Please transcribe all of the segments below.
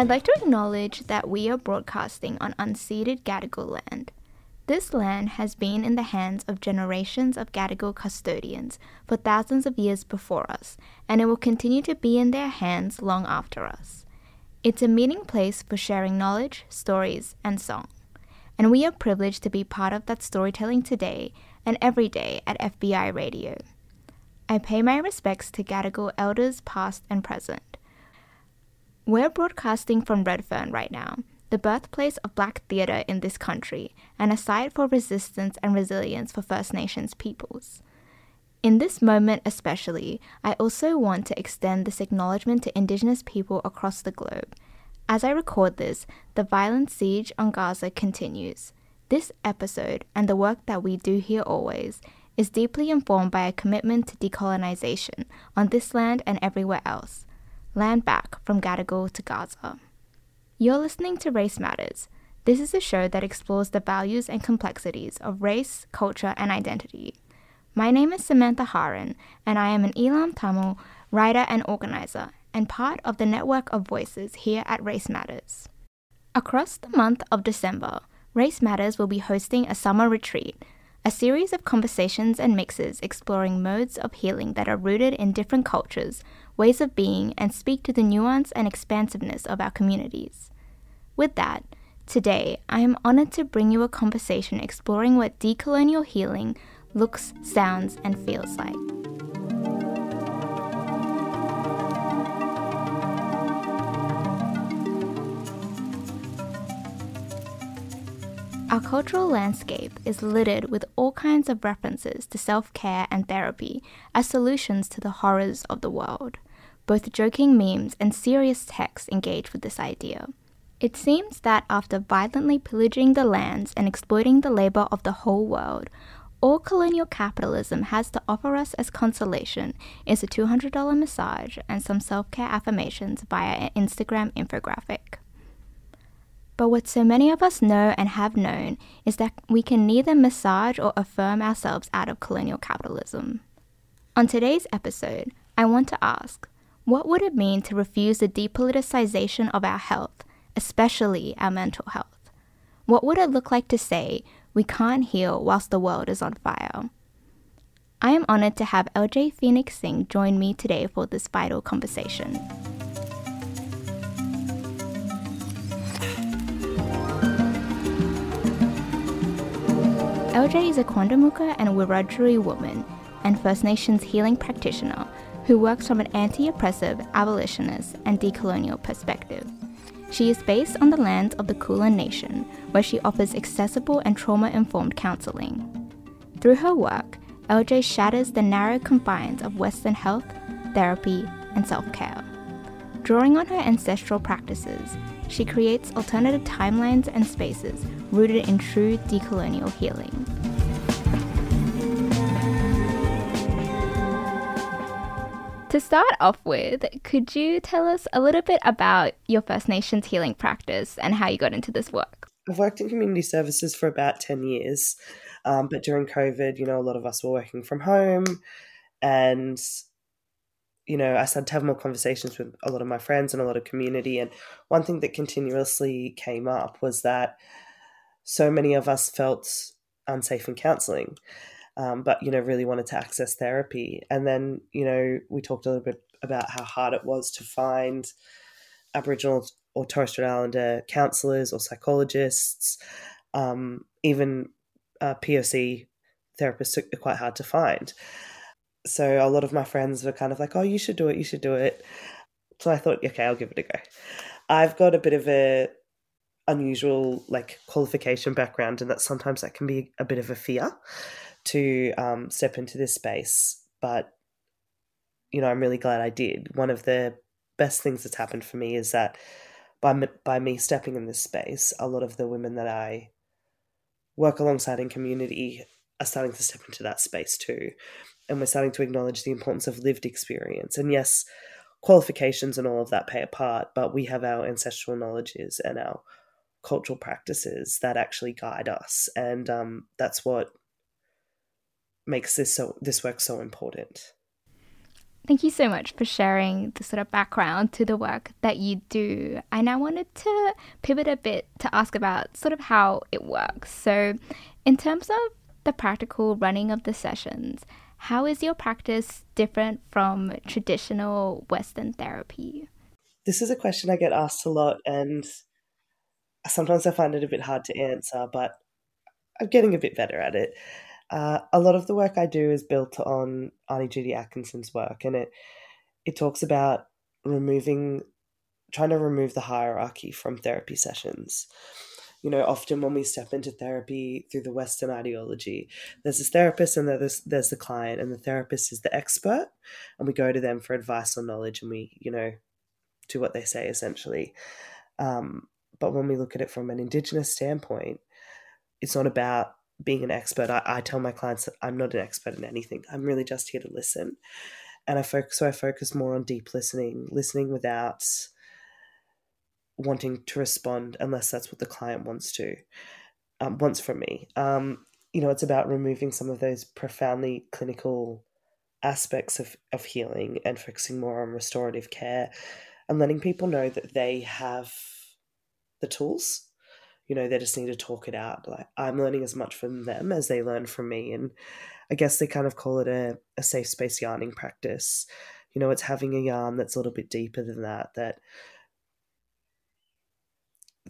I'd like to acknowledge that we are broadcasting on unceded Gadigal land. This land has been in the hands of generations of Gadigal custodians for thousands of years before us, and it will continue to be in their hands long after us. It's a meeting place for sharing knowledge, stories, and song. And we are privileged to be part of that storytelling today and every day at FBI Radio. I pay my respects to Gadigal elders past and present. We're broadcasting from Redfern right now, the birthplace of black theatre in this country and a site for resistance and resilience for First Nations peoples. In this moment, especially, I also want to extend this acknowledgement to Indigenous people across the globe. As I record this, the violent siege on Gaza continues. This episode, and the work that we do here always, is deeply informed by a commitment to decolonization on this land and everywhere else. Land back from Gadigal to Gaza. You're listening to Race Matters. This is a show that explores the values and complexities of race, culture, and identity. My name is Samantha Haran, and I am an Eelam Tamil writer and organizer, and part of the network of voices here at Race Matters. Across the month of December, Race Matters will be hosting a summer retreat, a series of conversations and mixes exploring modes of healing that are rooted in different cultures, ways of being, and speak to the nuance and expansiveness of our communities. With that, today I am honored to bring you a conversation exploring what decolonial healing looks, sounds, and feels like. Our cultural landscape is littered with all kinds of references to self care and therapy as solutions to the horrors of the world. Both joking memes and serious texts engage with this idea. It seems that after violently pillaging the lands and exploiting the labor of the whole world, all colonial capitalism has to offer us as consolation is a $200 massage and some self care affirmations via an Instagram infographic. But what so many of us know and have known is that we can neither massage or affirm ourselves out of colonial capitalism. On today's episode, I want to ask what would it mean to refuse the depoliticization of our health, especially our mental health? What would it look like to say we can't heal whilst the world is on fire? I am honored to have LJ Phoenix Singh join me today for this vital conversation. LJ is a Quandamooka and Wiradjuri woman and First Nations healing practitioner who works from an anti oppressive, abolitionist, and decolonial perspective. She is based on the lands of the Kulin Nation, where she offers accessible and trauma informed counseling. Through her work, LJ shatters the narrow confines of Western health, therapy, and self care. Drawing on her ancestral practices, she creates alternative timelines and spaces rooted in true decolonial healing. To start off with, could you tell us a little bit about your First Nations healing practice and how you got into this work? I've worked in community services for about 10 years, um, but during COVID, you know, a lot of us were working from home and you know, I started to have more conversations with a lot of my friends and a lot of community. And one thing that continuously came up was that so many of us felt unsafe in counseling, um, but, you know, really wanted to access therapy. And then, you know, we talked a little bit about how hard it was to find Aboriginal or Torres Strait Islander counselors or psychologists, um, even uh, POC therapists are quite hard to find so a lot of my friends were kind of like, "Oh, you should do it. You should do it." So I thought, okay, I'll give it a go. I've got a bit of a unusual like qualification background, and that sometimes that can be a bit of a fear to um, step into this space. But you know, I'm really glad I did. One of the best things that's happened for me is that by me, by me stepping in this space, a lot of the women that I work alongside in community are starting to step into that space too. And we're starting to acknowledge the importance of lived experience. And yes, qualifications and all of that play a part, but we have our ancestral knowledges and our cultural practices that actually guide us. And um, that's what makes this so this work so important. Thank you so much for sharing the sort of background to the work that you do. I now wanted to pivot a bit to ask about sort of how it works. So, in terms of the practical running of the sessions, how is your practice different from traditional Western therapy? This is a question I get asked a lot, and sometimes I find it a bit hard to answer, but I'm getting a bit better at it. Uh, a lot of the work I do is built on Auntie Judy Atkinson's work, and it it talks about removing, trying to remove the hierarchy from therapy sessions. You know, often when we step into therapy through the Western ideology, there's this therapist and there's there's the client, and the therapist is the expert, and we go to them for advice or knowledge, and we you know do what they say essentially. Um, but when we look at it from an Indigenous standpoint, it's not about being an expert, I, I tell my clients that I'm not an expert in anything. I'm really just here to listen. And I focus, so I focus more on deep listening, listening without wanting to respond unless that's what the client wants to, um, wants from me. Um, you know, it's about removing some of those profoundly clinical aspects of, of healing and focusing more on restorative care and letting people know that they have the tools you know, they just need to talk it out. Like I'm learning as much from them as they learn from me. And I guess they kind of call it a, a safe space yarning practice. You know, it's having a yarn that's a little bit deeper than that, that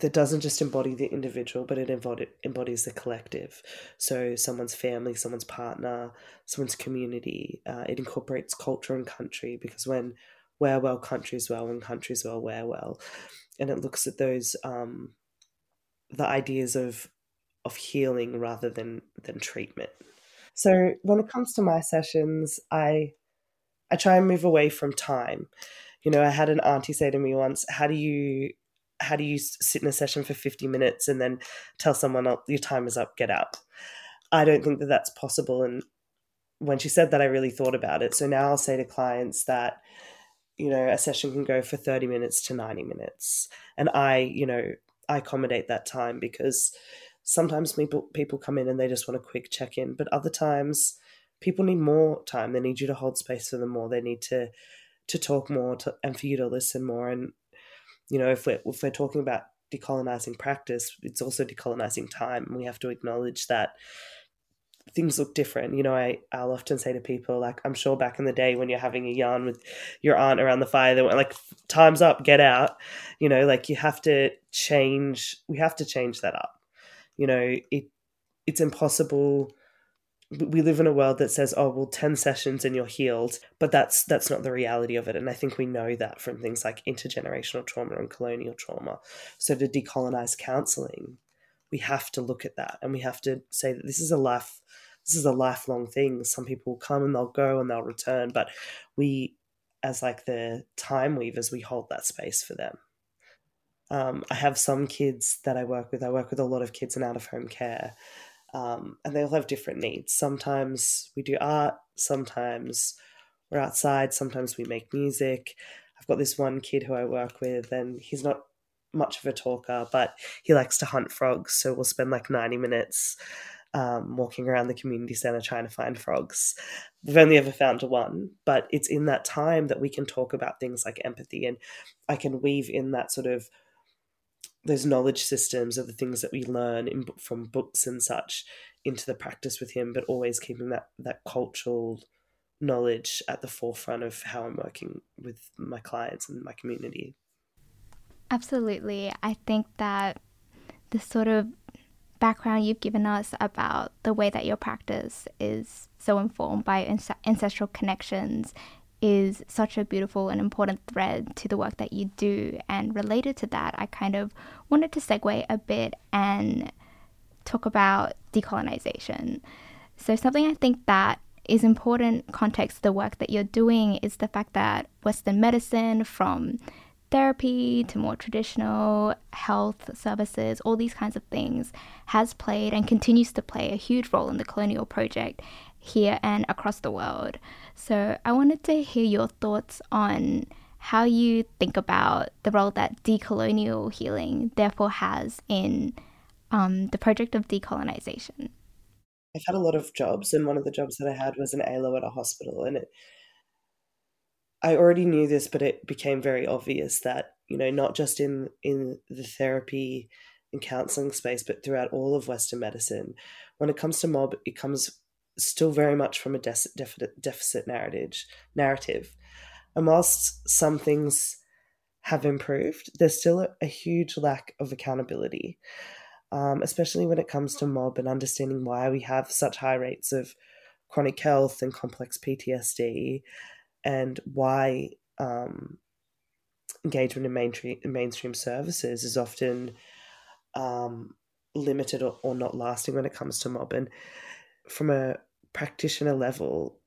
that doesn't just embody the individual, but it embodies the collective. So someone's family, someone's partner, someone's community. Uh, it incorporates culture and country because when we're well, country's well, when country's well, we're well. And it looks at those um, the ideas of of healing rather than than treatment. So when it comes to my sessions, I I try and move away from time. You know, I had an auntie say to me once, "How do you how do you sit in a session for 50 minutes and then tell someone oh, your time is up, get out?" I don't think that that's possible and when she said that I really thought about it. So now I'll say to clients that you know, a session can go for 30 minutes to 90 minutes. And I, you know, I accommodate that time because sometimes people people come in and they just want a quick check in, but other times people need more time. They need you to hold space for them more. They need to to talk more to, and for you to listen more. And you know, if we're if we're talking about decolonizing practice, it's also decolonizing time. And we have to acknowledge that things look different. You know, I, I'll often say to people, like, I'm sure back in the day when you're having a yarn with your aunt around the fire, they were like, time's up, get out. You know, like you have to change, we have to change that up. You know, it it's impossible. We live in a world that says, oh, well, 10 sessions and you're healed. But that's that's not the reality of it. And I think we know that from things like intergenerational trauma and colonial trauma. So to decolonize counseling, we have to look at that and we have to say that this is a life this is a lifelong thing. Some people come and they'll go and they'll return but we as like the time weavers we hold that space for them. Um, i have some kids that i work with. I work with a lot of kids in out of home care um, and they all have different needs. Sometimes we do art sometimes we're outside sometimes we make music. I've got this one kid who i work with and he's not much of a talker, but he likes to hunt frogs. So we'll spend like 90 minutes um, walking around the community center trying to find frogs. We've only ever found one, but it's in that time that we can talk about things like empathy. And I can weave in that sort of those knowledge systems of the things that we learn in, from books and such into the practice with him, but always keeping that, that cultural knowledge at the forefront of how I'm working with my clients and my community. Absolutely. I think that the sort of background you've given us about the way that your practice is so informed by ancestral connections is such a beautiful and important thread to the work that you do. And related to that, I kind of wanted to segue a bit and talk about decolonization. So, something I think that is important context to the work that you're doing is the fact that Western medicine, from therapy to more traditional health services, all these kinds of things, has played and continues to play a huge role in the colonial project here and across the world. So I wanted to hear your thoughts on how you think about the role that decolonial healing therefore has in um, the project of decolonization. I've had a lot of jobs, and one of the jobs that I had was an ALO at a hospital, and it. I already knew this, but it became very obvious that you know not just in in the therapy and counseling space, but throughout all of Western medicine, when it comes to mob, it comes still very much from a de- deficit, deficit narrative. Narrative, and whilst some things have improved, there's still a, a huge lack of accountability um, especially when it comes to mob and understanding why we have such high rates of chronic health and complex PTSD, and why um, engagement in mainstream, mainstream services is often um, limited or, or not lasting when it comes to mob. And from a practitioner level,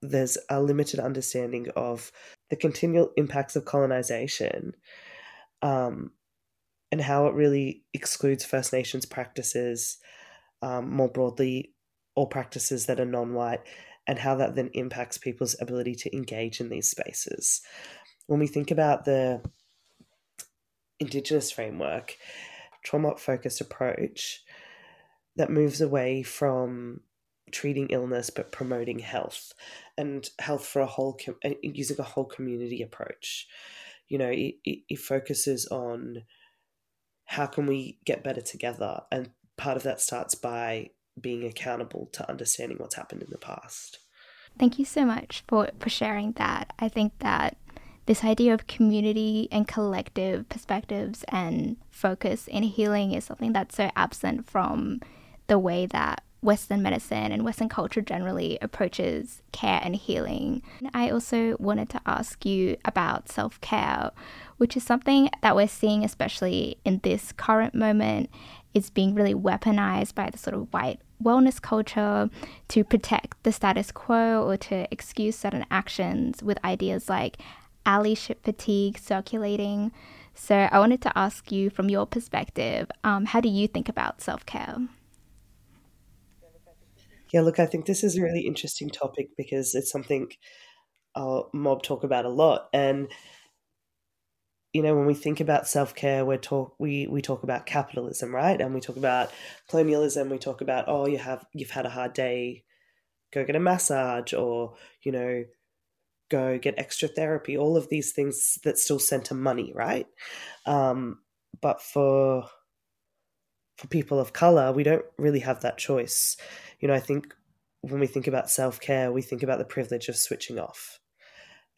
there's a limited understanding of the continual impacts of colonization um, and how it really excludes First Nations practices, um, more broadly, all practices that are non white, and how that then impacts people's ability to engage in these spaces. When we think about the Indigenous framework, trauma focused approach that moves away from treating illness but promoting health and health for a whole com- using a whole community approach you know it, it, it focuses on how can we get better together? And part of that starts by being accountable to understanding what's happened in the past. Thank you so much for, for sharing that. I think that this idea of community and collective perspectives and focus in healing is something that's so absent from the way that Western medicine and Western culture generally approaches care and healing. I also wanted to ask you about self care, which is something that we're seeing, especially in this current moment, is being really weaponized by the sort of white wellness culture to protect the status quo or to excuse certain actions with ideas like allyship fatigue circulating. So I wanted to ask you, from your perspective, um, how do you think about self care? Yeah, look, I think this is a really interesting topic because it's something our mob talk about a lot. And you know, when we think about self care, we talk we we talk about capitalism, right? And we talk about colonialism. We talk about oh, you have you've had a hard day, go get a massage, or you know, go get extra therapy. All of these things that still center money, right? Um, but for for people of color, we don't really have that choice you know, I think when we think about self care, we think about the privilege of switching off.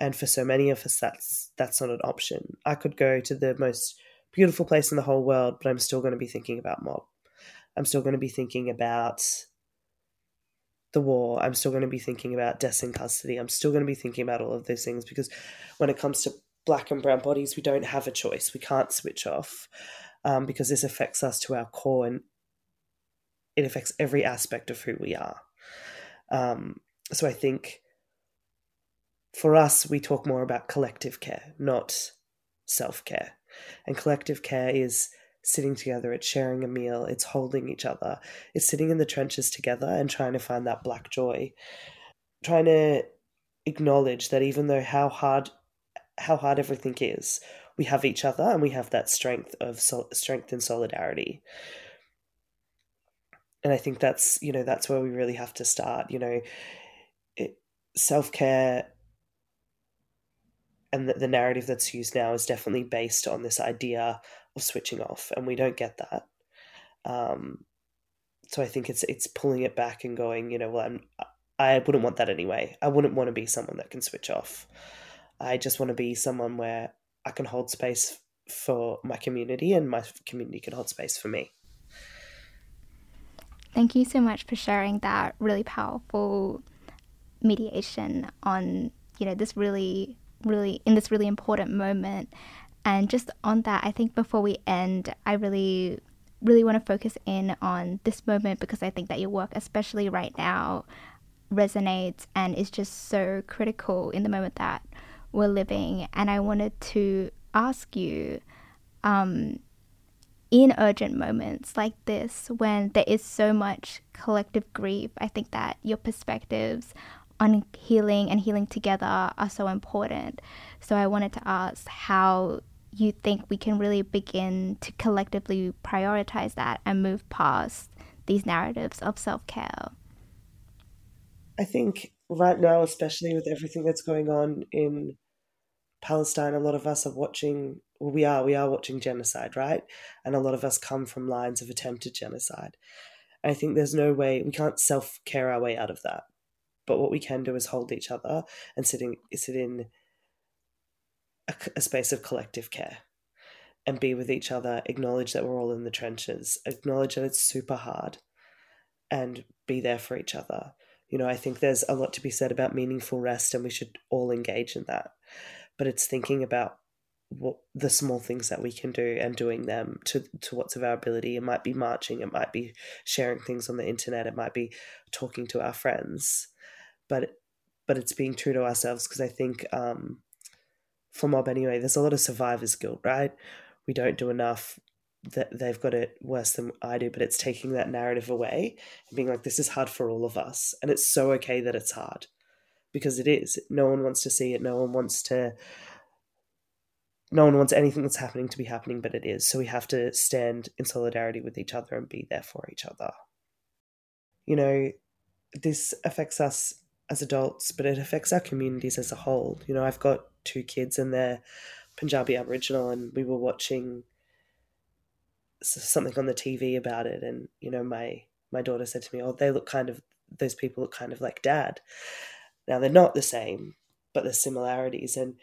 And for so many of us, that's that's not an option. I could go to the most beautiful place in the whole world, but I'm still going to be thinking about mob. I'm still going to be thinking about the war. I'm still going to be thinking about deaths in custody. I'm still going to be thinking about all of those things because when it comes to black and brown bodies, we don't have a choice. We can't switch off um, because this affects us to our core and it affects every aspect of who we are. Um, so I think for us, we talk more about collective care, not self care. And collective care is sitting together, it's sharing a meal, it's holding each other, it's sitting in the trenches together and trying to find that black joy, trying to acknowledge that even though how hard how hard everything is, we have each other and we have that strength of sol- strength and solidarity and I think that's you know that's where we really have to start. You know, self care and the, the, narrative that's used now is definitely based on this idea of switching off, and we don't get that. Um, so I think it's it's pulling it back and going, you know, well, I'm I wouldn't want that anyway. I wouldn't want to be someone that can switch off. I just want to be someone where I can hold space for my community, and my community can hold space for me. Thank you so much for sharing that really powerful mediation on, you know, this really, really, in this really important moment. And just on that, I think before we end, I really, really want to focus in on this moment because I think that your work, especially right now, resonates and is just so critical in the moment that we're living. And I wanted to ask you um, in urgent moments like this when there is so much collective grief, I think that your perspectives on healing and healing together are so important. So I wanted to ask how you think we can really begin to collectively prioritize that and move past these narratives of self care. I think right now, especially with everything that's going on in Palestine, a lot of us are watching, well, we are, we are watching genocide, right? And a lot of us come from lines of attempted genocide. I think there's no way, we can't self care our way out of that. But what we can do is hold each other and sit in, sit in a, a space of collective care and be with each other, acknowledge that we're all in the trenches, acknowledge that it's super hard, and be there for each other. You know, I think there's a lot to be said about meaningful rest, and we should all engage in that. But it's thinking about what the small things that we can do and doing them to to what's of our ability. It might be marching, it might be sharing things on the internet, it might be talking to our friends, but but it's being true to ourselves because I think um, for mob anyway, there's a lot of survivor's guilt, right? We don't do enough. That they've got it worse than I do, but it's taking that narrative away and being like, this is hard for all of us, and it's so okay that it's hard because it is. No one wants to see it. No one wants to. No one wants anything that's happening to be happening, but it is. So we have to stand in solidarity with each other and be there for each other. You know, this affects us as adults, but it affects our communities as a whole. You know, I've got two kids and they're Punjabi Aboriginal, and we were watching something on the TV about it, and you know, my my daughter said to me, "Oh, they look kind of those people look kind of like Dad." Now they're not the same, but there's similarities, and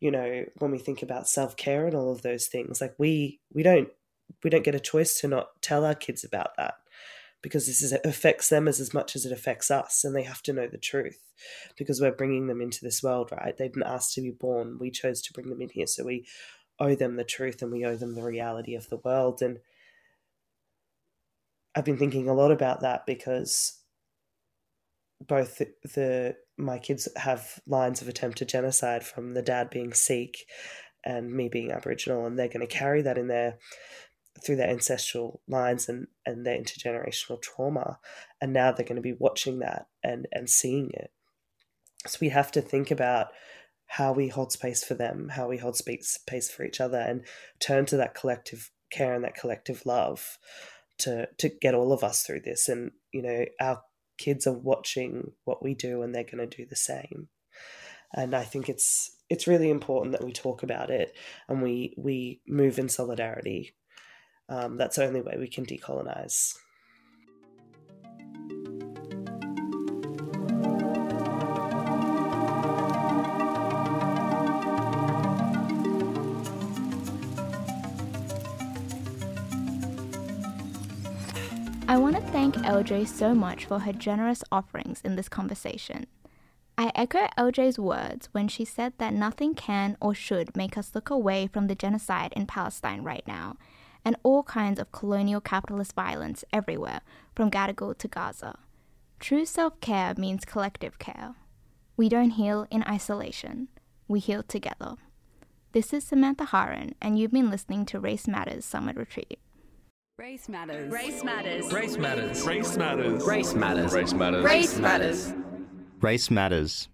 you know, when we think about self care and all of those things, like we we don't we don't get a choice to not tell our kids about that because this is, affects them as, as much as it affects us and they have to know the truth because we're bringing them into this world right? They've been asked to be born. We chose to bring them in here so we owe them the truth and we owe them the reality of the world and i've been thinking a lot about that because both the, the my kids have lines of attempted genocide from the dad being sikh and me being aboriginal and they're going to carry that in their through their ancestral lines and, and their intergenerational trauma. And now they're going to be watching that and, and seeing it. So we have to think about how we hold space for them, how we hold space, for each other, and turn to that collective care and that collective love to to get all of us through this. And you know, our kids are watching what we do, and they're going to do the same. And I think it's it's really important that we talk about it and we we move in solidarity um, that's the only way we can decolonize. I want to thank LJ so much for her generous offerings in this conversation. I echo LJ's words when she said that nothing can or should make us look away from the genocide in Palestine right now, and all kinds of colonial capitalist violence everywhere, from Gadigal to Gaza. True self care means collective care. We don't heal in isolation, we heal together. This is Samantha Haran, and you've been listening to Race Matters Summer Retreat. Race matters. Race matters. Race matters. Race matters. Race matters. Race matters. Race matters. Race matters.